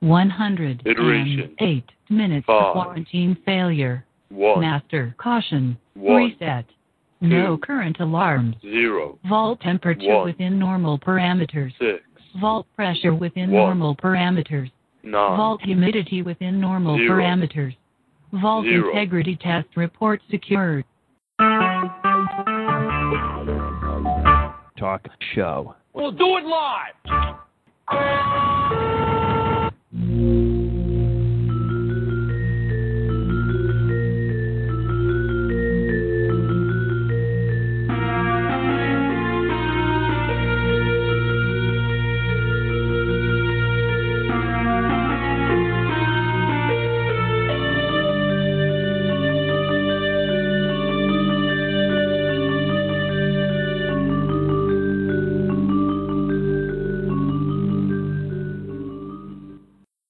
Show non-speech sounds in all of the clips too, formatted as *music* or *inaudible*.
108 Iteration. minutes Five. of quarantine failure. One. Master caution. One. Reset. No current alarms. Zero. Vault temperature One. within normal parameters. Six. Vault pressure within One. normal parameters. Nine. Vault humidity within normal Zero. parameters. Vault Zero. integrity test report secured. Talk show. We'll do it live.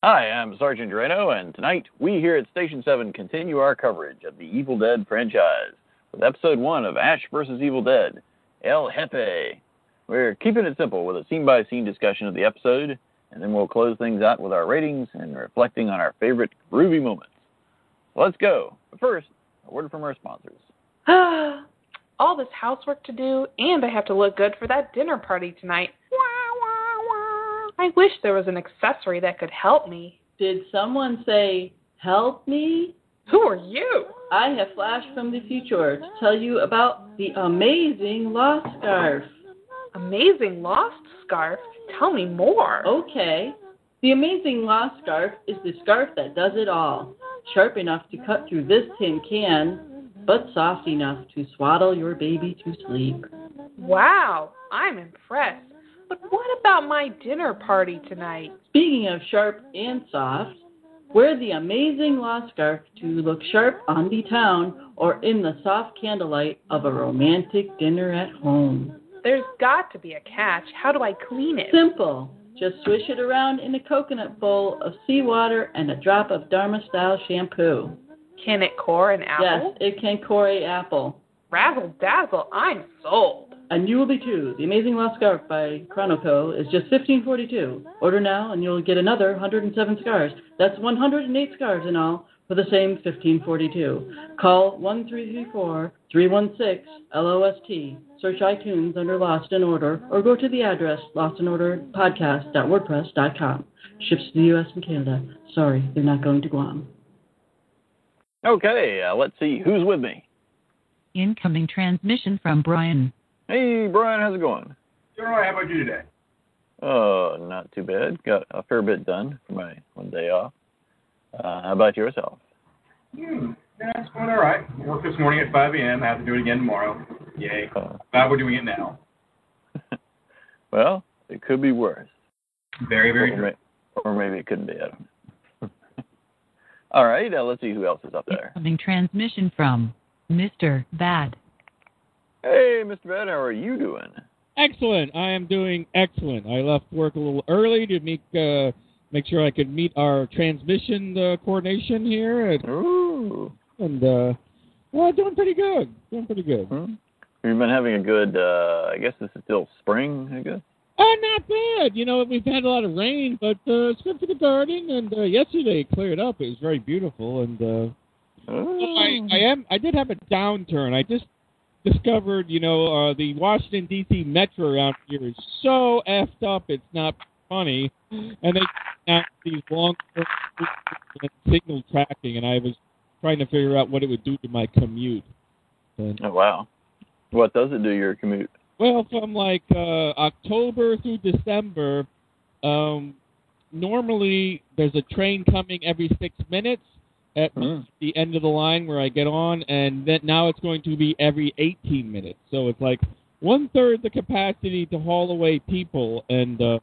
Hi, I'm Sergeant Drano, and tonight we here at Station 7 continue our coverage of the Evil Dead franchise with episode 1 of Ash vs. Evil Dead, El Jefe. We're keeping it simple with a scene by scene discussion of the episode, and then we'll close things out with our ratings and reflecting on our favorite groovy moments. Let's go. But first, a word from our sponsors. *gasps* All this housework to do, and I have to look good for that dinner party tonight. I wish there was an accessory that could help me. Did someone say, help me? Who are you? I have flashed from the future to tell you about the amazing Lost Scarf. Amazing lost scarf. Tell me more. Okay. The amazing Lost Scarf is the scarf that does it all. Sharp enough to cut through this tin can, but soft enough to swaddle your baby to sleep. Wow, I'm impressed. But what about my dinner party tonight? Speaking of sharp and soft, wear the amazing Lost Scarf to look sharp on the town or in the soft candlelight of a romantic dinner at home. There's got to be a catch. How do I clean it? Simple. Just swish it around in a coconut bowl of seawater and a drop of Dharma style shampoo. Can it core an apple? Yes, it can core a apple. Razzle dazzle, I'm sold. And you will be too. The Amazing Lost Scarf by Chronoco is just fifteen forty two. Order now and you'll get another hundred and seven scars. That's one hundred and eight scars in all for the same fifteen forty two. Call one three three four three one six LOST. Search iTunes under Lost and Order or go to the address lostandorderpodcast.wordpress.com. Ships to the US and Canada. Sorry, they're not going to Guam. Okay, uh, let's see who's with me. Incoming transmission from Brian. Hey, Brian, how's it going? Doing all right. How about you today? Oh, not too bad. Got a fair bit done for my one day off. Uh, how about yourself? Hmm. Yeah, it's going all right. Worked this morning at 5 a.m. I have to do it again tomorrow. Yay. Uh, Glad we're doing it now. *laughs* well, it could be worse. Very, very or, true. may- or maybe it couldn't be. I don't know. *laughs* All right, uh, let's see who else is up there. Incoming transmission from Mr. Bad. Hey, Mr. Bad, how are you doing? Excellent. I am doing excellent. I left work a little early to make uh, make sure I could meet our transmission uh, coordination here, and, Ooh. and uh, well, doing pretty good. Doing pretty good. Hmm? You've been having a good, uh, I guess this is still spring, I guess? Oh, not bad. You know, we've had a lot of rain, but uh, it's good for the garden. And uh, yesterday it cleared up. It was very beautiful. And uh, Oh. I, I am. I did have a downturn. I just discovered, you know, uh, the Washington D.C. Metro around here is so effed up. It's not funny. And they have these long signal tracking, and I was trying to figure out what it would do to my commute. And, Oh, wow. What does it do your commute? well, from like uh, October through December, um, normally there's a train coming every six minutes at Hmm. the end of the line where I get on, and then now it's going to be every 18 minutes. So it's like one third the capacity to haul away people, and uh,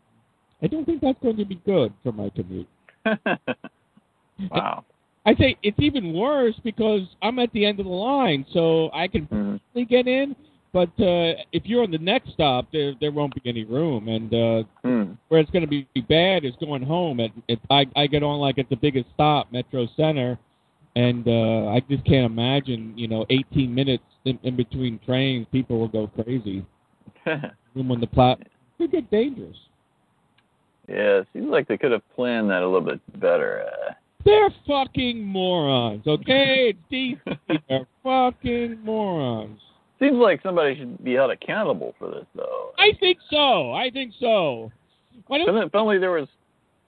I don't think that's going to be good for my commute. *laughs* wow. I say it's even worse because I'm at the end of the line, so I can Hmm. get in. But uh, if you're on the next stop, there there won't be any room, and uh, Hmm. where it's going to be bad is going home. At, at I I get on like at the biggest stop, Metro Center, and uh, I just can't imagine you know 18 minutes in, in between trains. People will go crazy. *laughs* Room on the plat. It could get dangerous. Yeah, it seems like they could have planned that a little bit better. Uh, They're fucking morons, okay? It's DC. *laughs* They're fucking morons. Seems like somebody should be held accountable for this, though. I think so. I think so. Why don't If only there was,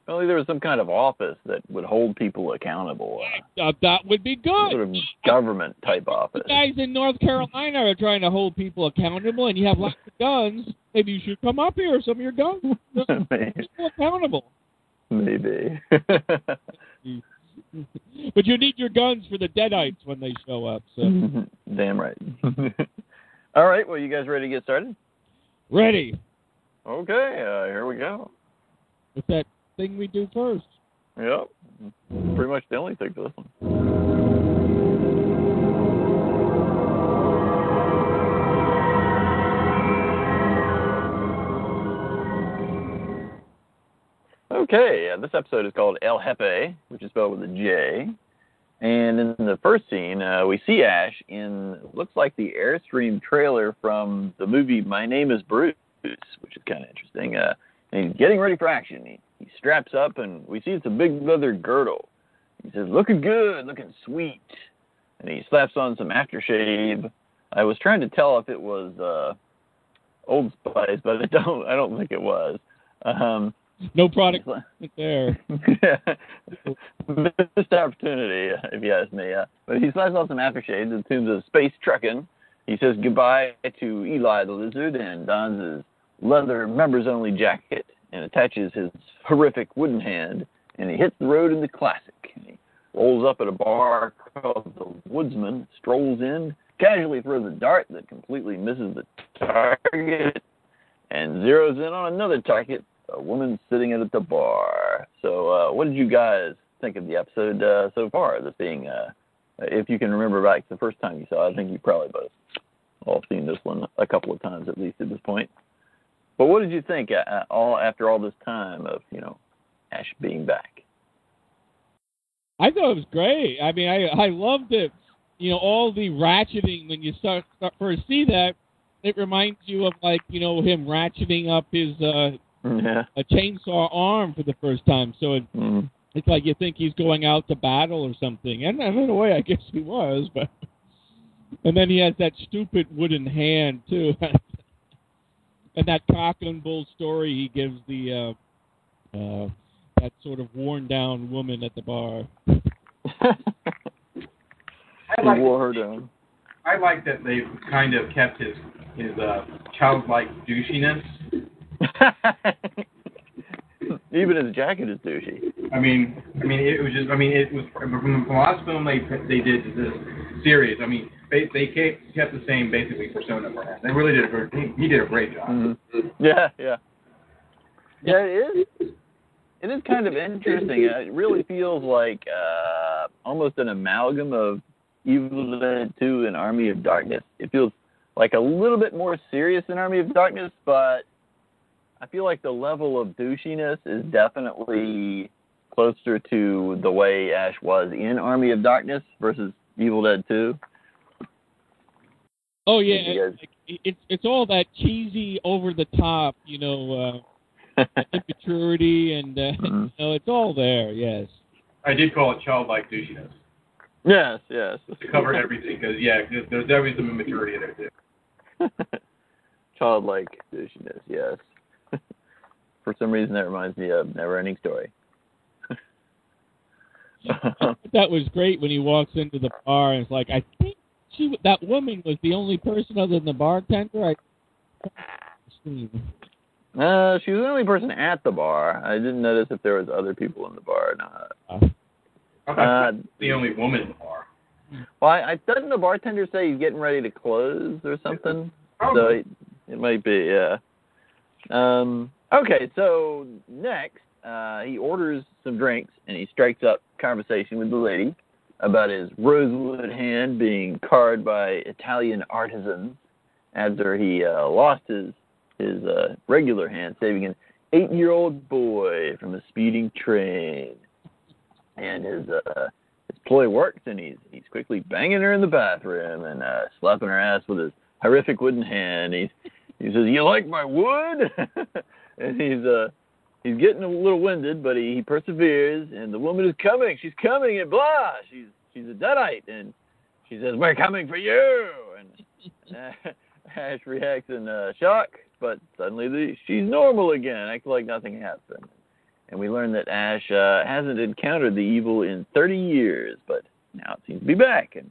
if only there was some kind of office that would hold people accountable. Uh, that would be good. sort of government type office. guys in North Carolina are trying to hold people accountable, and you have lots of guns. Maybe you should come up here with some of your guns. *laughs* maybe. People accountable. maybe. *laughs* *laughs* *laughs* But you need your guns for the deadites when they show up. So *laughs* Damn right. *laughs* All right. Well, you guys ready to get started? ready. Okay. Uh, here we go. What's that thing we do first? Yep. Pretty much the only thing for this one. Okay, uh, this episode is called El Jefe, which is spelled with a J. And in the first scene, uh, we see Ash in looks like the Airstream trailer from the movie My Name Is Bruce, which is kind of interesting. Uh, and he's getting ready for action. He, he straps up, and we see it's a big leather girdle. He says, "Looking good, looking sweet," and he slaps on some aftershave. I was trying to tell if it was uh, Old Spice, but I don't. I don't think it was. Um, No product *laughs* there. *laughs* Missed opportunity, if you ask me. Uh, but he slaps off some aftershave in terms of space trucking. He says goodbye to Eli the lizard and dons his leather members only jacket and attaches his horrific wooden hand and he hits the road in the classic. And he rolls up at a bar called the Woodsman, strolls in, casually throws a dart that completely misses the target, and zeroes in on another target, a woman sitting at the bar. So, uh, what did you guys think of the episode uh, so far? This being, uh, if you can remember back to the first time you saw it, I think you probably both all seen this one a couple of times at least at this point. But what did you think uh, all after all this time of you know Ash being back? I thought it was great. I mean, I I loved it. You know, all the ratcheting when you start, start first see that, it reminds you of like you know him ratcheting up his uh Yeah. a chainsaw arm for the first time. So it, Mm. it's like you think he's going out to battle or something. And, and in a way, I guess he was. But and then he has that stupid wooden hand too, *laughs* and that cock and bull story he gives the uh, uh, that sort of worn down woman at the bar. I *laughs* he like, wore her down. I like that they've kind of kept his his uh, childlike douchiness. *laughs* Even his jacket is douchey. I mean, I mean, it was just. I mean, it was from the last film they they did to this series. I mean, they they kept kept the same basically persona for him. They really did a great. He, he did a great job. Mhm. Yeah, yeah. Yeah, it is. It is kind of interesting. It really feels like uh, almost an amalgam of Evil Dead 2 and Army of Darkness. It feels like a little bit more serious than Army of Darkness, but I feel like the level of douchiness is definitely closer to the way Ash was in Army of Darkness versus Evil Dead 2. Oh yeah, guys- it- it's it's all that cheesy, over the top, you know, uh, *laughs* immaturity, and uh, Mhm. you know, it's all there. Yes. I did call it childlike douchiness Yes, yes. to cover everything because yeah, there's, always some immaturity there too. *laughs* Childlike douchiness, yes. For some reason, that reminds me of Never-Ending Story. *laughs* that was great when he walks into the bar and it's like, I think she that woman was the only person other than the bartender. I uh, she was the only person at the bar. I didn't notice if there was other people in the bar or not. I thought Uh, the only woman in the bar. well, I, I doesn't the bartender say he's getting ready to close or something? So it, it might be, yeah. Um, okay, so next, uh, he orders some drinks and he strikes up conversation with the lady about his rosewood hand being carved by Italian artisans after he uh, lost his his uh, regular hand, saving an eight-year-old boy from a speeding train. And his uh, his ploy works, and he's he's quickly banging her in the bathroom and uh, slapping her ass with his horrific wooden hand. He he says, "You like my wood?" *laughs* and he's uh he's getting a little winded, but he, he perseveres, and the woman is coming. She's coming, and blah, she's she's a deadite, and she says, "We're coming for you." And *laughs* Ash reacts in uh, shock, but suddenly the, she's normal again, acts like nothing happened. And we learn that Ash uh, hasn't encountered the evil in 30 years, but now it seems to be back. And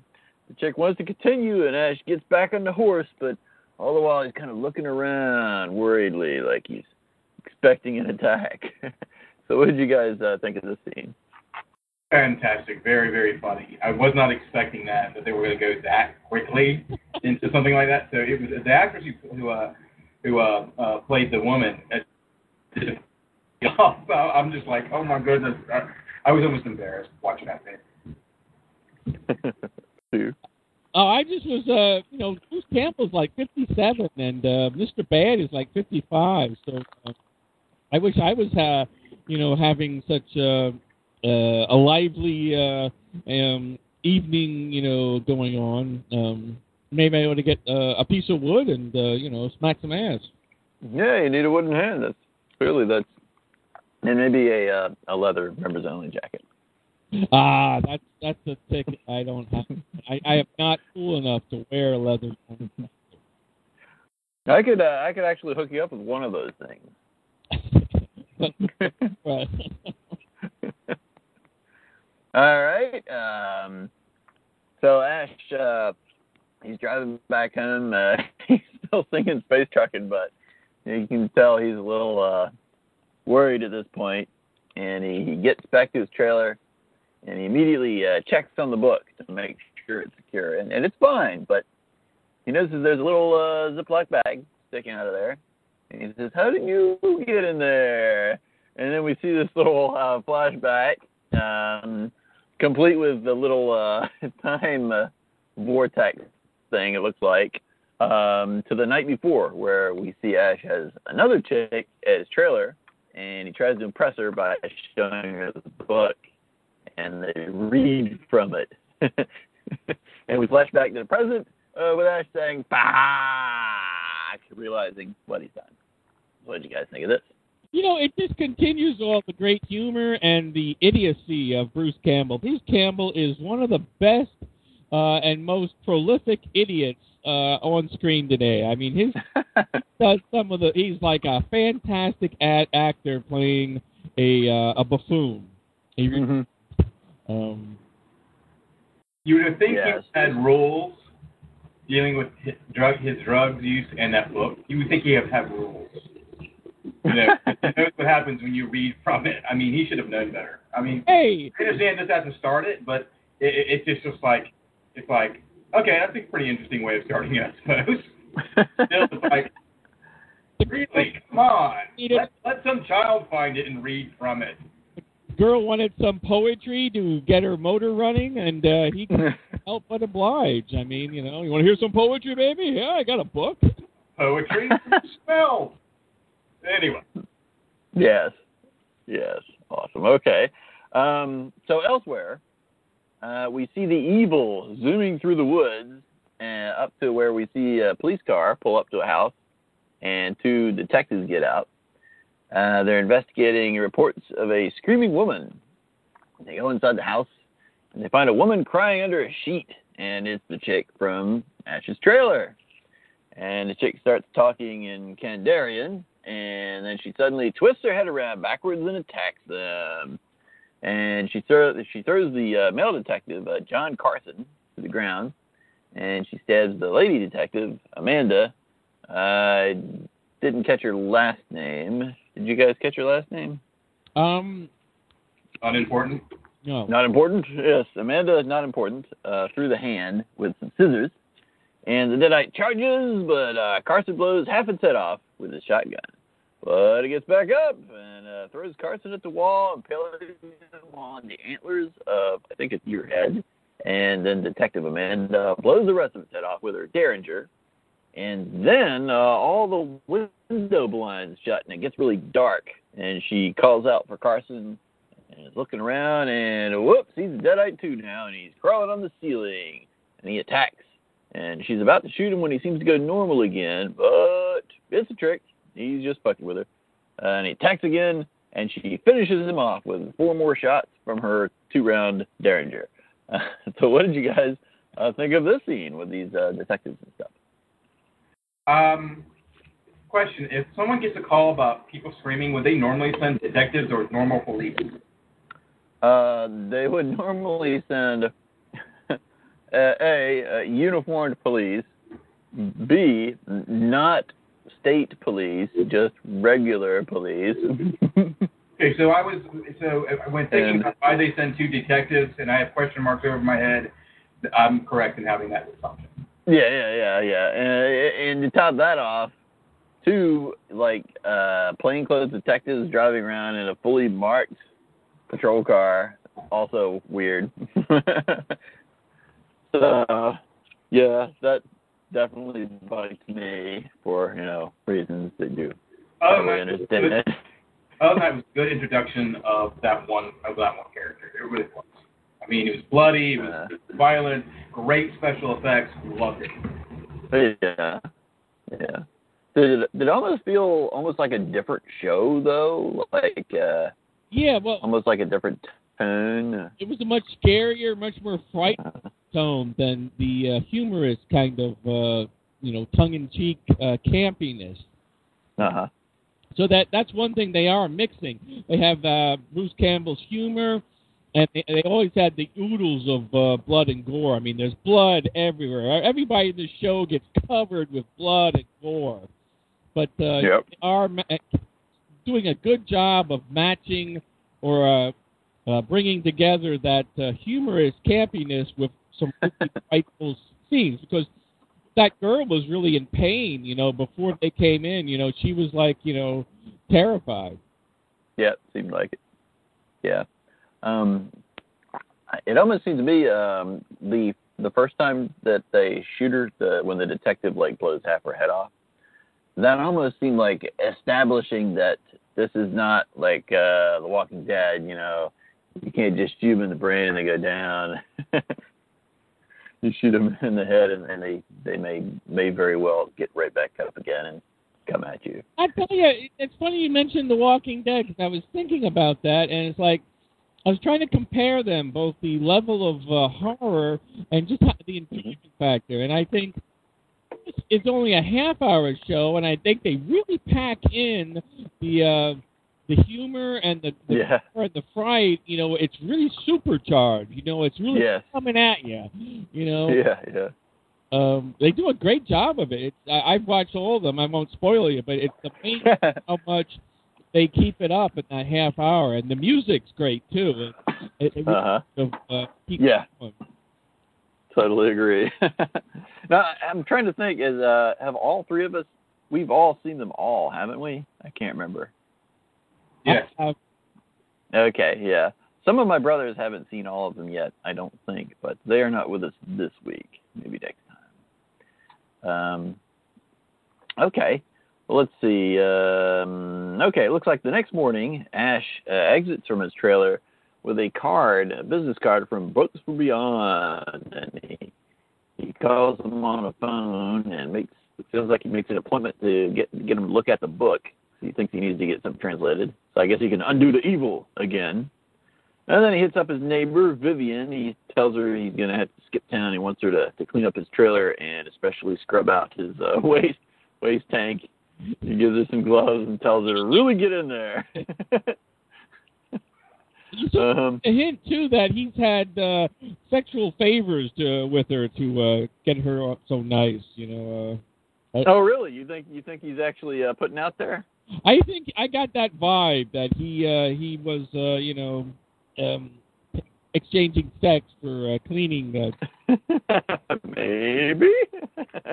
the chick wants to continue, and Ash gets back on the horse, but all the while he's kind of looking around worriedly, like he's expecting an attack. *laughs* so, what did you guys uh, think of this scene? Fantastic, very very funny. I was not expecting that that they were going to go that quickly into something like that. So it was the actress who who uh, who uh, uh, played the woman. uh, *laughs* I'm just like, oh my goodness, I, I was almost embarrassed watching that thing. *laughs* Two. Oh, I just was, uh, you know, Bruce Campbell's like 57, and uh, Mr. Bad is like 55. So uh, I wish I was, uh, you know, having such uh, uh, a lively uh, um, evening, you know, going on. Um, maybe I ought to get uh, a piece of wood and, uh, you know, smack some ass. Yeah, you need a wooden hand. That's clearly that's, and maybe a uh, a leather members only jacket. Ah, that's that's a ticket I don't have. I, I am not cool enough to wear a leather. I could uh, I could actually hook you up with one of those things. *laughs* Right. *laughs* All right. Um, so Ash, uh, he's driving back home. Uh, *laughs* he's still singing space trucking, but you can tell he's a little uh, worried at this point. And he, he gets back to his trailer, and he immediately uh, checks on the book to make sure it's secure, and, and it's fine. But he notices there's a little uh, Ziploc bag sticking out of there, and he says, "How did you get in there?" And then we see this little uh, flashback, um, complete with the little uh, *laughs* time uh, vortex thing. It looks like um, to the night before, where we see Ash has another chick at his trailer, and he tries to impress her by showing her the book, and they read from it. *laughs* and we flash back to the present uh, with Ash saying "Fuck," realizing what he's done. What did you guys think of this? You know, it just continues all the great humor and the idiocy of Bruce Campbell. Bruce Campbell is one of the best uh, and most prolific idiots uh, on screen today. I mean, his *laughs* does some of the. He's like a fantastic ad, actor playing a uh, a buffoon. He, Mhm. um, You would think Yes. he had rules dealing with his drug his drug use and that book. You would think he would have rules. You know, *laughs* knows what happens when you read from it. I mean, he should have known better. I mean, hey, I understand this hasn't started, but it, it, it's just just like it's like okay, that's a pretty interesting way of starting it, I suppose. Still, *laughs* it's like really, come on, let, let some child find it and read from it. girl wanted some poetry to get her motor running, and uh, he couldn't *laughs* help but oblige. I mean, you know, you want to hear some poetry, baby? Yeah, I got a book. Poetry spelled. Anyway, Yes. Yes. Awesome. Okay. Um, so elsewhere, uh, we see the evil zooming through the woods and up to where we see a police car pull up to a house, and two detectives get out. Uh, they're investigating reports of a screaming woman. They go inside the house and they find a woman crying under a sheet, and it's the chick from Ash's trailer. And the chick starts talking in Kandarian, and then she suddenly twists her head around backwards and attacks them. And she throws she throws the uh, male detective uh, John Carson to the ground, and she stabs the lady detective Amanda. I didn't catch her last name. Did you guys catch her last name? Um, unimportant. no. Not important. Yes, Amanda, is not important. Uh, through the hand with some scissors, and the deadite charges, but uh, Carson blows half its head off with his shotgun. But he gets back up and uh, throws Carson at the wall, impaling him on the antlers of, I think it's your head. And then Detective Amanda blows the rest of his head off with her Derringer. And then uh, all the window blinds shut, and it gets really dark. And she calls out for Carson and is looking around, and whoops, he's a deadite too now, and he's crawling on the ceiling, and he attacks. And she's about to shoot him when he seems to go normal again, but it's a trick. He's just fucking with her. Uh, and he attacks again, and she finishes him off with four more shots from her two-round Derringer. Uh, *laughs* so, what did you guys uh, think of this scene with these uh, detectives and stuff? Um, question: If someone gets a call about people screaming, would they normally send detectives or normal police? Uh, they would *laughs* normally send *laughs* a, a, a uniformed police, B, not state police, just regular police. *laughs* Okay, so I was so when thinking And- about why they send two detectives, and I have question marks over my head. I'm correct in having that assumption. Yeah, yeah, yeah, yeah. And, and to top that off, two like uh plainclothes detectives driving around in a fully marked patrol car. Also weird. *laughs* so yeah, that definitely bugs me for, you know, reasons that you oh, probably than that, understand. it was- that, was a good introduction of that one of that one character. It really was. I mean, it was bloody, it was violent, great special effects. Loved it. Yeah. Yeah. Did it, did it almost feel almost like a different show though? Like uh Yeah, well, almost like a different tone. it was a much scarier, much more frightening tone than the uh, humorous kind of, uh, you know, tongue-in-cheek uh, campiness. Uh huh. So that that's one thing they are mixing. They have uh, Bruce Campbell's humor, and they, they always had the oodles of uh, blood and gore. I mean, there's blood everywhere. Everybody in the show gets covered with blood and gore, but uh, Yep. they are ma- doing a good job of matching or uh, uh, bringing together that uh, humorous campiness with some *laughs* frightful scenes because that girl was really in pain, you know, before they came in. You know, she was like, you know, terrified. Yeah, it seemed like it. Yeah. Um it almost seems to me um the the first time that they shoot her the when the detective like blows half her head off, that almost seemed like establishing that this is not like uh The Walking Dead, you know, you can't just shoot them in the brain and they go down. *laughs* you shoot them in the head and, and they they may may very well get right back up again and come at you. I tell you, it's funny you mentioned The Walking Dead because I was thinking about that, and it's like I was trying to compare them, both the level of uh, horror and just the intriguing factor. And I think it's, only a half-hour show, and I think they really pack in the uh, the humor and the the, Yeah. *laughs* and the fright. You know, it's really supercharged. You know, it's really Yes. coming at you. You know, Yeah, yeah. um, they do a great job of it. It's, I, I've watched all of them. I won't spoil you, but it's amazing *laughs* how much they keep it up in that half hour, and the music's great too. It, it, it Uh-huh. really, uh, Yeah. going. Totally agree. *laughs* now I'm trying to think. Is uh, have all three of us? We've all seen them all, haven't we? I can't remember. Yes. I- Okay, yeah. Some of my brothers haven't seen all of them yet. I don't think, but they are not with us this week. Maybe next time. Um. Okay. Well, let's see. Um, okay, it looks like the next morning, Ash uh, exits from his trailer with a card, a business card from Books for Beyond, and he he calls them on a phone and makes it feels like he makes an appointment to get get him to look at the book. He thinks he needs to get something translated, so I guess he can undo the evil again. And then he hits up his neighbor Vivian. He tells her he's gonna have to skip town. He wants her to to clean up his trailer and especially scrub out his uh, *laughs* waste waste tank. He gives her some gloves and tells her to really get in there. *laughs* Um, a hint too that he's had uh, sexual favors to, with her to uh, get her up so nice. You know, uh, I, oh, really? You think you think he's actually uh, putting out there? I think I got that vibe that he uh, he was uh, you know um, exchanging sex for uh, cleaning. Uh, *laughs* Maybe. *laughs*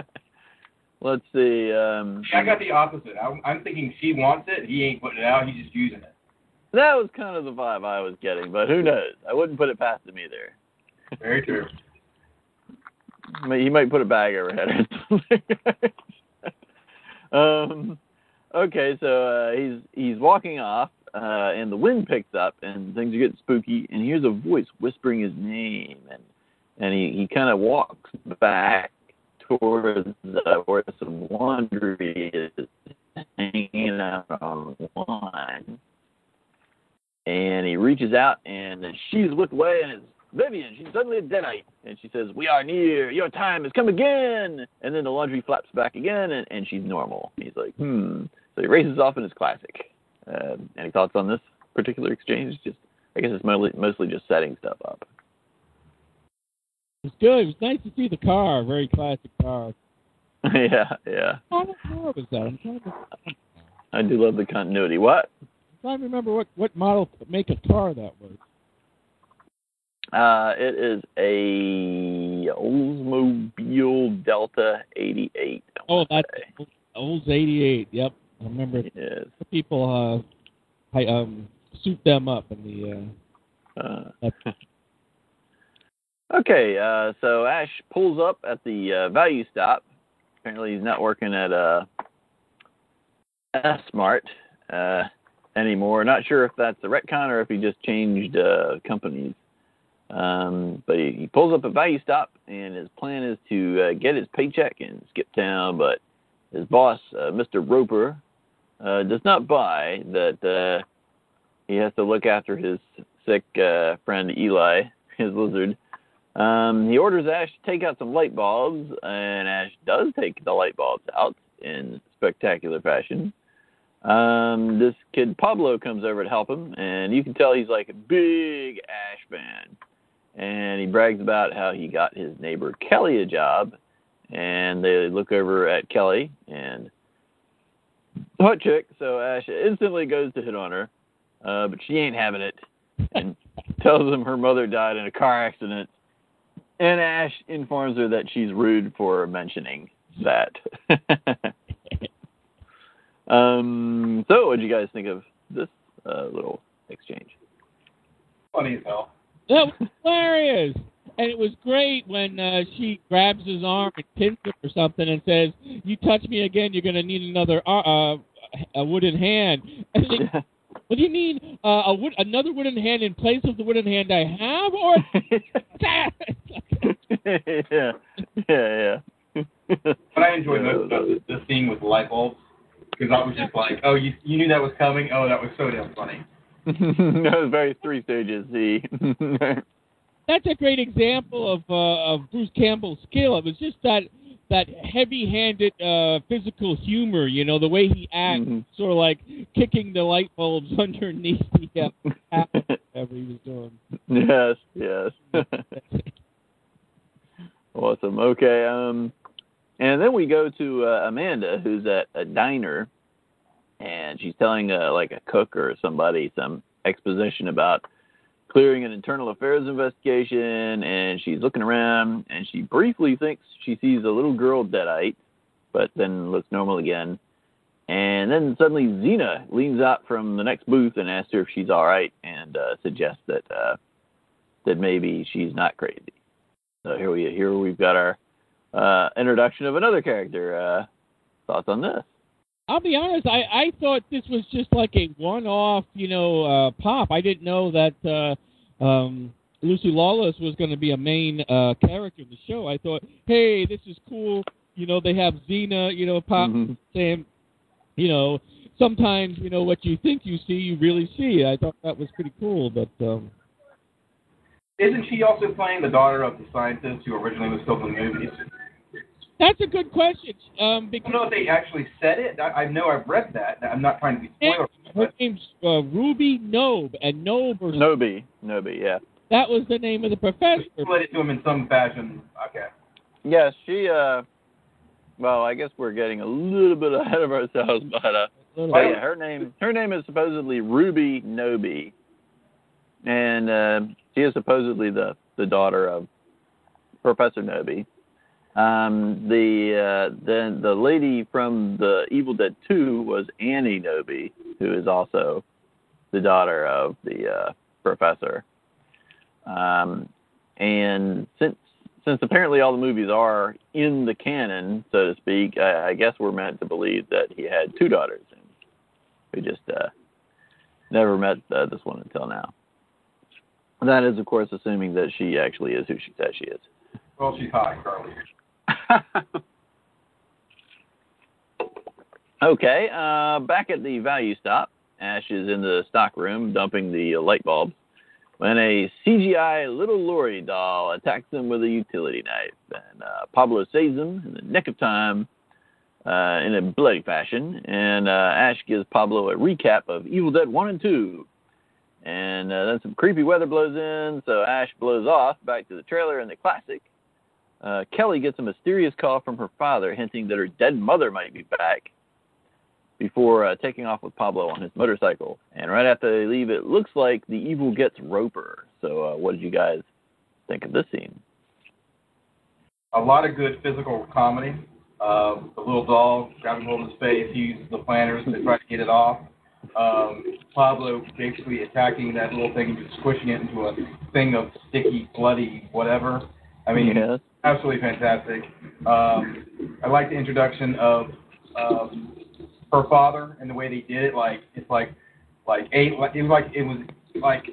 Let's see. Um, I got the opposite. I, I'm thinking she wants it. He ain't putting it out. He's just using it. that was kind of the vibe I was getting, but who knows? I wouldn't put it past him either. Very true. I mean, he might put a bag over her head. *laughs* um, okay, so uh, he's he's walking off, uh, and the wind picks up, and things are getting spooky. And he hears a voice whispering his name, and and he he kind of walks back towards where some laundry is hanging out on one. and he reaches out, and she's looked away, and it's Vivian. She's suddenly a deadite, and she says, "We are near. Your time has come again." And then the laundry flaps back again, and, and she's normal. He's like, "Hmm." So he races off in his classic. Uh, any thoughts on this particular exchange? Just, I guess it's mostly mostly just setting stuff up. It was good. It was nice to see the car. Very classic car. *laughs* yeah, yeah. What car was that? I'm trying to, I do love the continuity. What? I'm trying to remember what what model make of car that was. Uh, it is a Oldsmobile Delta 88. Oh, that's. Olds '88. Yep, I remember Yes. people uh, I um suit them up in the uh. Uh, *laughs* okay, uh, so Ash pulls up at the uh, value stop. Apparently, he's not working at uh, S Mart uh, anymore. Not sure if that's a retcon or if he just changed uh, companies. Um, but he, he pulls up at value stop, and his plan is to uh, get his paycheck and skip town. But his boss, uh, Mr. Roper, uh, does not buy that. Uh, he has to look after his sick uh, friend Eli, *laughs* his lizard. Um, he orders Ash to take out some light bulbs, and Ash does take the light bulbs out in spectacular fashion. Um, this kid Pablo comes over to help him, and you can tell he's like a big Ash fan. And he brags about how he got his neighbor Kelly a job, and they look over at Kelly and hot chick. So Ash instantly goes to hit on her, uh, but she ain't having it, and *laughs* tells him her mother died in a car accident. And Ash informs her that she's rude for mentioning that. *laughs* um, so, what do you guys think of this uh, little exchange? Funny as hell. That was hilarious. And it was great when uh, she grabs his arm and pins him or something and says, "You touch me again, you're going to need another uh, uh, a wooden hand." *laughs* And they, what do you mean uh, a wood another wooden hand in place of the wooden hand I have, or *laughs* *laughs* yeah, yeah, yeah. What I enjoyed most about this, this scene with the light bulbs, because I was just like, oh, you you knew that was coming. Oh, that was so damn funny. that was very three stages. See, that's a great example of uh, of Bruce Campbell's skill. It was just that that heavy-handed uh, physical humor, you know, the way he acts, Mhm. sort of like kicking the light bulbs *laughs* underneath the uh, whatever he was doing. yes, yes. *laughs* awesome. Okay. Um, and then we go to uh, Amanda, who's at a diner, and she's telling uh, like a cook or somebody some exposition about clearing an internal affairs investigation, and she's looking around, and she briefly thinks she sees a little girl deadite, but then looks normal again. And then suddenly Xena leans out from the next booth and asks her if she's all right, and uh, suggests that uh, that maybe she's not crazy. So here we here we've got our uh, introduction of another character. Uh, thoughts on this? I'll be honest. I I thought this was just like a one-off, you know, uh, pop. I didn't know that uh, um, Lucy Lawless was going to be a main uh, character in the show. I thought, hey, this is cool. You know, they have Xena, you know, pop Mhm. saying, you know, sometimes you know what you think you see, you really see. I thought that was pretty cool, but. um Isn't she also playing the daughter of the scientist who originally was filming the movies? That's a good question. Um, I don't know if they actually said it. I, I know I've read that. I'm not trying to be spoiler, her name's uh, Ruby Nobe, and Nobe, or Nobe, Nobi, yeah. that was the name of the professor. split it to him in some fashion. Okay. Yes, she. uh Well, I guess we're getting a little bit ahead of ourselves, *laughs* but uh, Little- But yeah, her name her name is supposedly Ruby Nobe, and uh, she is supposedly the the daughter of Professor Knowby. Um, the uh, the the lady from the Evil Dead Two was Annie Knowby, who is also the daughter of the uh, professor. Um, and since since apparently all the movies are in the canon, so to speak, I, I guess we're meant to believe that he had two daughters, and we just uh, never met uh, this one until now. That is, of course, assuming that she actually is who she says she is. Well, she's hot, Carly. *laughs* okay, uh, back at the value stop, Ash is in the stock room dumping the light bulbs when a CGI little Lori doll attacks him with a utility knife. And uh, Pablo saves him in the nick of time uh, in a bloody fashion. And uh, Ash gives Pablo a recap of Evil Dead 1 and 2. And uh, then some creepy weather blows in, so Ash blows off back to the trailer in the classic. Uh, Kelly gets a mysterious call from her father hinting that her dead mother might be back before uh, taking off with Pablo on his motorcycle. And right after they leave, it looks like the evil gets Roper. So, uh, what did you guys think of this scene? A lot of good physical comedy. Uh, the little dog grabbing hold of his face, he uses the planners to try to get it off. Um, Pablo basically attacking that little thing and just squishing it into a thing of sticky, bloody, whatever. I mean, Yes. Absolutely fantastic. Um, I like the introduction of um, her father and the way they did it. Like it's like like a like it was like it was like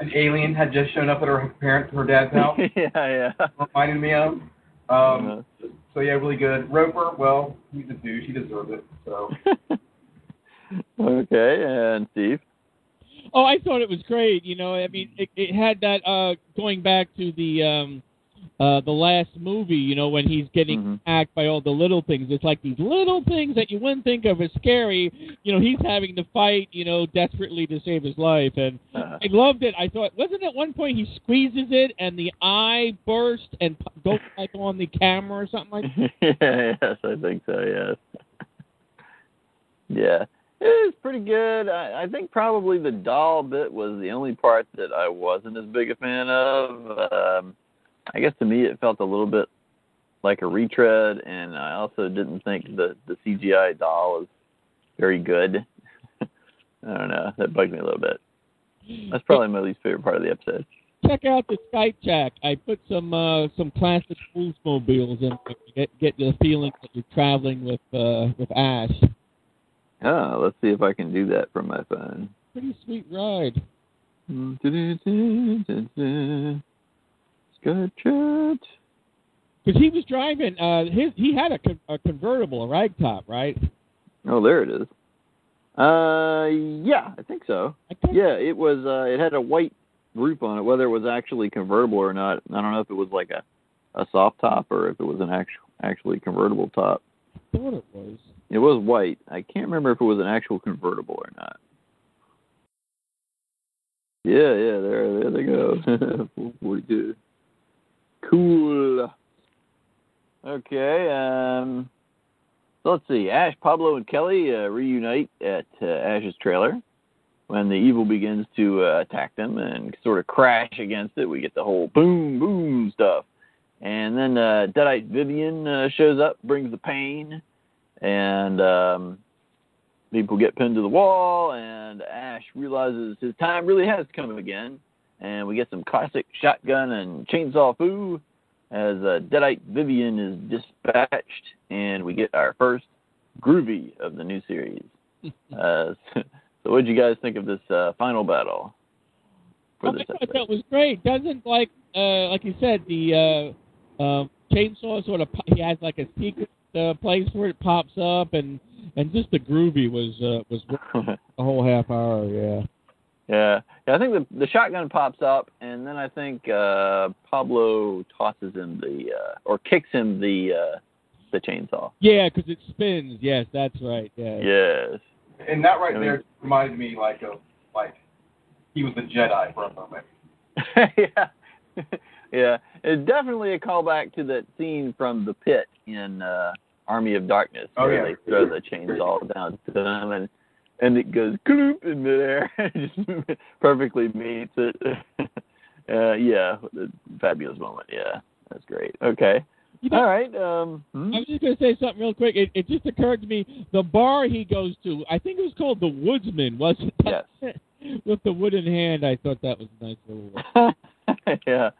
an alien had just shown up at her parents her dad's *laughs* house. yeah, yeah. reminded me of. Um, so yeah, really good. Roper, well, he's a douche. He deserves it. So *laughs* okay, and Steve. Oh, I thought it was great. You know, I mean, it, it had that uh going back to the um uh the last movie. You know, when he's getting Mhm. attacked by all the little things. It's like these little things that you wouldn't think of as scary. You know, he's having to fight. You know, desperately to save his life, and Uh, I loved it. I thought, wasn't at one point he squeezes it and the eye burst and goes *laughs* like on the camera or something like? That? *laughs* yes, I think so. Yes. *laughs* yeah, it was pretty good. I, I think probably the doll bit was the only part that I wasn't as big a fan of. Um, I guess to me it felt a little bit like a retread, and I also didn't think the the CGI doll was very good. *laughs* I don't know. That bugged me a little bit. That's probably my least favorite part of the episode. Check out the Skype chat. I put some uh, some classic Oldsmobiles in to get get the feeling that you're traveling with uh, with Ash. Oh, let's see if I can do that from my phone. Pretty sweet ride. Skype chat. Because he was driving, uh, his he had a, con- a convertible, a ragtop, right? Oh, there it is. Uh, yeah, I think so. I Yeah, it was. Uh, it had a white roof on it. Whether it was actually convertible or not, I don't know if it was like a a soft top or if it was an actual actually convertible top. I thought it was. It was white. I can't remember if it was an actual convertible or not. Yeah, yeah, there, there they go. *laughs* 442. Cool. Okay, um, so let's see. Ash, Pablo, and Kelly uh, reunite at uh, Ash's trailer when the evil begins to uh, attack them and sort of crash against it. We get the whole boom, boom stuff. And then uh, Deadite Vivian uh, shows up, brings the pain, and um, people get pinned to the wall, and Ash realizes his time really has come again. And we get some classic shotgun and chainsaw foo as uh, Deadite Vivian is dispatched, and we get our first groovy of the new series. *laughs* uh, *laughs* so, what did you guys think of this uh, final battle for Oh, this I thought that was great. Doesn't like uh, like you said the uh, um chainsaw sort of he has like a secret uh, place where it pops up and and just the groovy was uh, was *laughs* the whole half hour. Yeah. Yeah, yeah. I think the the shotgun pops up, and then I think uh, Pablo tosses him the uh, or kicks him the uh, the chainsaw. Yeah, because it spins. Yes, that's right. Yeah. Yes. and that right I mean- there reminded me like of like he was a Jedi for a moment. *laughs* yeah, *laughs* yeah. It's definitely a callback to that scene from the pit in uh, Army of Darkness, Oh, where yeah. they throw the chainsaw down to them, and and it goes gloop in midair, *laughs* just perfectly meets it. *laughs* uh, yeah, fabulous moment. Yeah, that's great. Okay. You know, All right. Um, hmm? I was just going to say something real quick. It, it just occurred to me the bar he goes to. I think it was called the Woodsman, wasn't it? Yes. *laughs* With the wooden hand, I thought that was a nice little. yeah,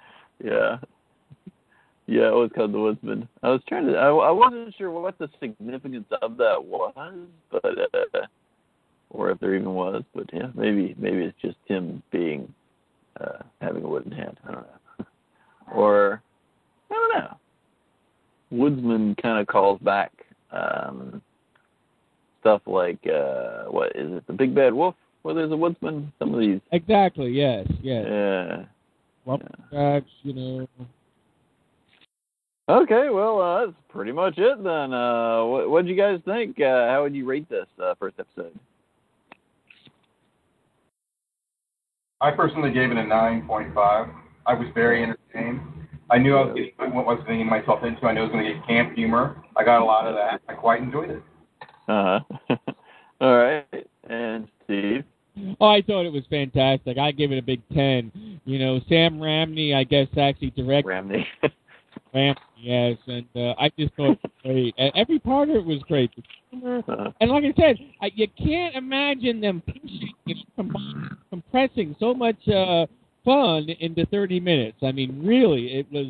yeah, yeah. It was called the Woodsman. I was trying to. I, I wasn't sure what the significance of that was, but uh, or if there even was. But yeah, maybe maybe it's just him being uh, having a wooden hand. I don't know, *laughs* or I don't know. Woodsman kind of calls back um, stuff like uh, what is it? The Big Bad Wolf where there's a woodsman? Some of these. Exactly. Yes. Yes. Yeah. Lumberjacks. You know. Okay, well, uh, that's pretty much it then. Uh, what what did you guys think? Uh, how would you rate this uh, first episode? I personally gave it a 9.5. I was very entertained. I knew I was getting what I was getting myself into. I knew I was going to get camp humor. I got a lot of that. I quite enjoyed it. Uh huh. *laughs* All right, and Steve. Oh, I thought it was fantastic. I give it a big ten. You know, Sam Raimi, I guess, actually directed Raimi. *laughs* Raimi, yes, and uh, I just thought it was great. And every part of it was great. The humor, Uh, and like I said, I, you can't imagine them pushing, you know, com- compressing so much uh, fun into 30 minutes. I mean, really, it was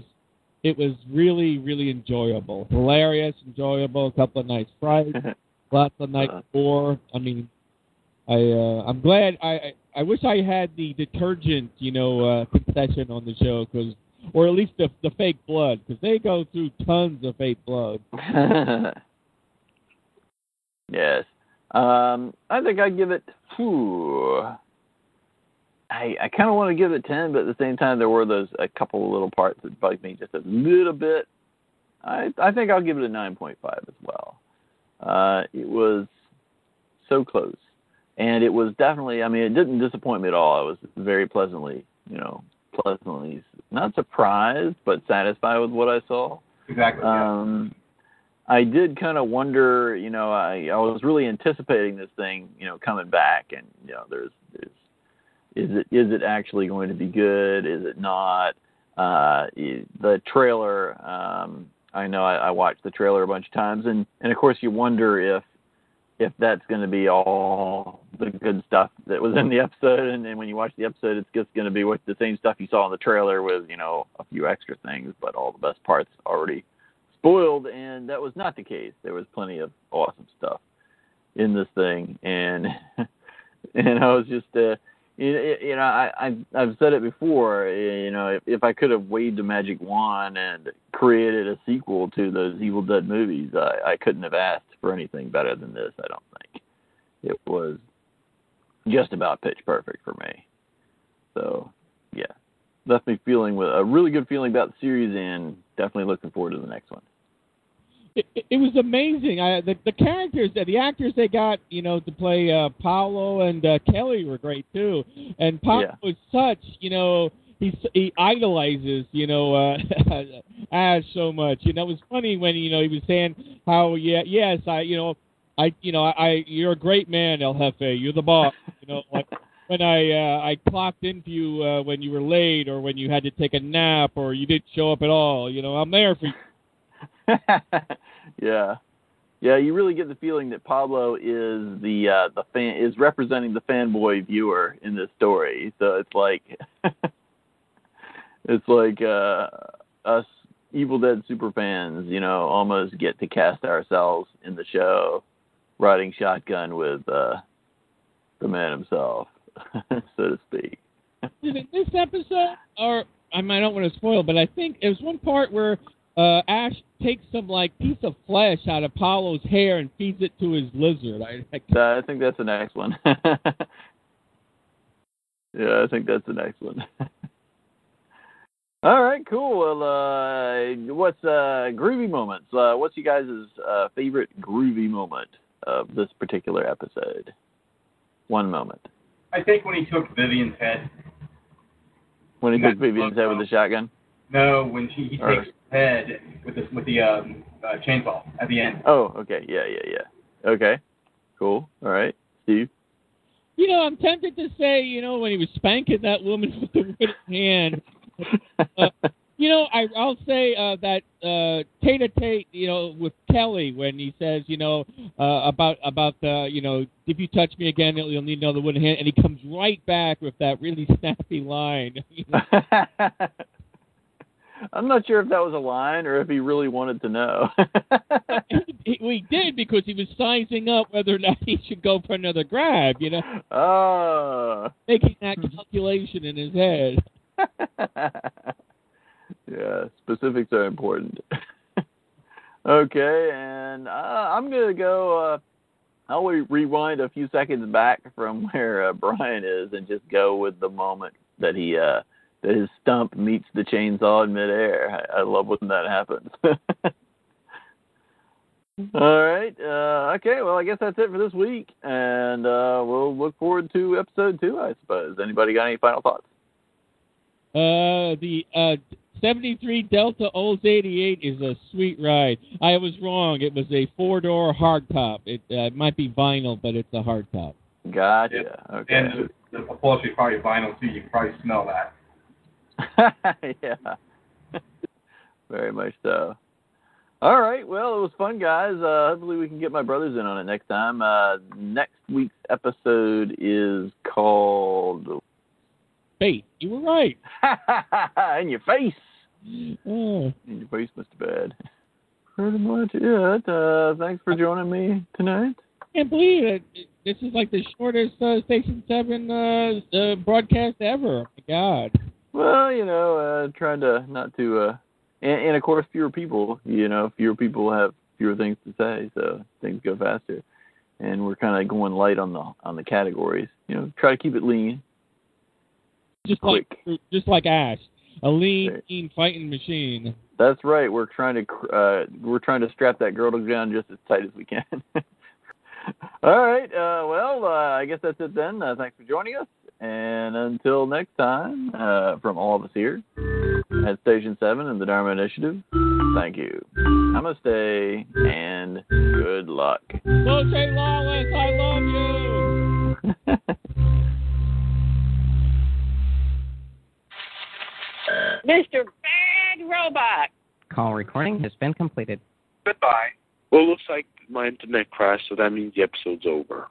it was really really enjoyable, hilarious, enjoyable. A couple of nice fights, lots of nice gore. I mean, I uh, I'm glad. I I I wish I had the detergent, you know, uh, concession on the show because. Or at least the the fake blood, because they go through tons of fake blood. *laughs* yes. Um, I think I'd give it. I I kind of want to give it ten, but at the same time, there were those a couple little parts that bugged me just a little bit. I I think I'll give it a nine point five as well. Uh, it was so close, and it was definitely. I mean, it didn't disappoint me at all. I was very pleasantly, you know, pleasantly not surprised, but satisfied with what I saw. Exactly. yeah. Um, I did kind of wonder, you know, I I was really anticipating this thing, you know, coming back, and you know, there's there's is it is it actually going to be good? Is it not? Uh, the trailer, um, I know I, I watched the trailer a bunch of times, and and of course you wonder if if that's going to be all the good stuff that was in the episode, and then when you watch the episode, it's just going to be with the same stuff you saw in the trailer with you know a few extra things, but all the best parts already spoiled, and that was not the case. There was plenty of awesome stuff in this thing, and *laughs* and I was just uh, you, you know I, I I've said it before. You know, if, if I could have waved a magic wand and created a sequel to those Evil Dead movies, I, I couldn't have asked for anything better than this. I don't think it was just about pitch perfect for me. So yeah, left me feeling with a really good feeling about the series, and definitely looking forward to the next one. It, it- was amazing. I, the the characters, the actors they got, you know, to play uh, Pablo and uh, Kelly were great too. And Pablo Yeah. is such, you know, he he idolizes, you know, uh, *laughs* Ash so much. You know, it was funny when you know he was saying how yeah, yes, I, you know, I, you know, I, you're a great man, El Jefe. You're the boss. You know, like *laughs* when I uh, I clocked into you uh, when you were late or when you had to take a nap or you didn't show up at all. You know, I'm there for you. *laughs* yeah, yeah. You really get the feeling that Pablo is the uh, the fan is representing the fanboy viewer in this story. So it's like *laughs* it's like uh, us Evil Dead super fans, you know, almost get to cast ourselves in the show, riding shotgun with uh, the man himself, *laughs* so to speak. Is it this episode, or I mean, I don't want to spoil, but I think it was one part where uh, Ash takes some like piece of flesh out of Pablo's hair and feeds it to his lizard. I, I So I think that's the next one. *laughs* yeah, I think that's the next one. *laughs* All right, cool. Well, uh, what's uh, groovy moments? Uh, what's you guys' uh, favorite groovy moment of this particular episode? One moment I think when he took Vivian's head. when he took Vivian's head with the shotgun. No, when he, he Or- takes his head with the with the um, uh, chainsaw at the end. Oh, okay, yeah, yeah, yeah. Okay, cool. All right, Steve. you know, I'm tempted to say, you know, when he was spanking that woman *laughs* with the wooden hand. Uh, *laughs* You know, I, I'll say uh, that uh, Tate a Tate, you know, with Kelly when he says, you know, uh, about about the, you know, if you touch me again, you'll need another wooden hand, and he comes right back with that really *laughs* snappy line. You know, I'm not sure if that was a line or if he really wanted to know. *laughs* he, he did because he was sizing up whether or not he should go for another grab. You know, oh. making that *laughs* calculation in his head. *laughs* yeah, specifics are important. okay, and uh, I'm gonna go. Uh, I'll re- rewind a few seconds back from where uh, Brian is and just go with the moment that he uh that his stump meets the chainsaw in midair. I, I love when that happens. *laughs* All right. Uh, okay. Well, I guess that's it for this week, and uh, we'll look forward to episode two. I suppose. Anybody got any final thoughts? Uh, the uh, 73 Delta Olds 88 is a sweet ride. I was wrong. It was a four door hardtop. It uh, might be vinyl, but it's a hardtop. Gotcha. Okay. And the, the upholstery probably vinyl too. You can probably smell that. *laughs* yeah. Very much so. All right. Well, it was fun, guys. Uh, hopefully, we can get my brothers in on it next time. Uh, next week's episode is called Bait. You were right. *laughs* "In Your Face." Oh. In your face, Mr. Bad. Pretty much it. Uh, thanks for joining me tonight. can't believe it. This is like the shortest uh, Station 7 uh, uh, broadcast ever. Oh, my God. Well, you know, uh, trying to not to, uh, and, and of course, fewer people. You know, fewer people have fewer things to say, so things go faster. And we're kind of going light on the on the categories. You know, try to keep it lean. Just Quick. like just like Ash, a lean, Right. mean fighting machine. That's right. We're trying to uh, we're trying to strap that girdle down just as tight as we can. *laughs* All right. Uh, well, uh, I guess that's it then. Uh, thanks for joining us, and until next time, uh, from all of us here at Station Seven and the Dharma Initiative, thank you. Namaste and good luck. Jose Lawless, I love you. *laughs* Mr. Bad Robot. Call recording has been completed. Goodbye. Well, looks like my internet crashed, so that means the episode's over.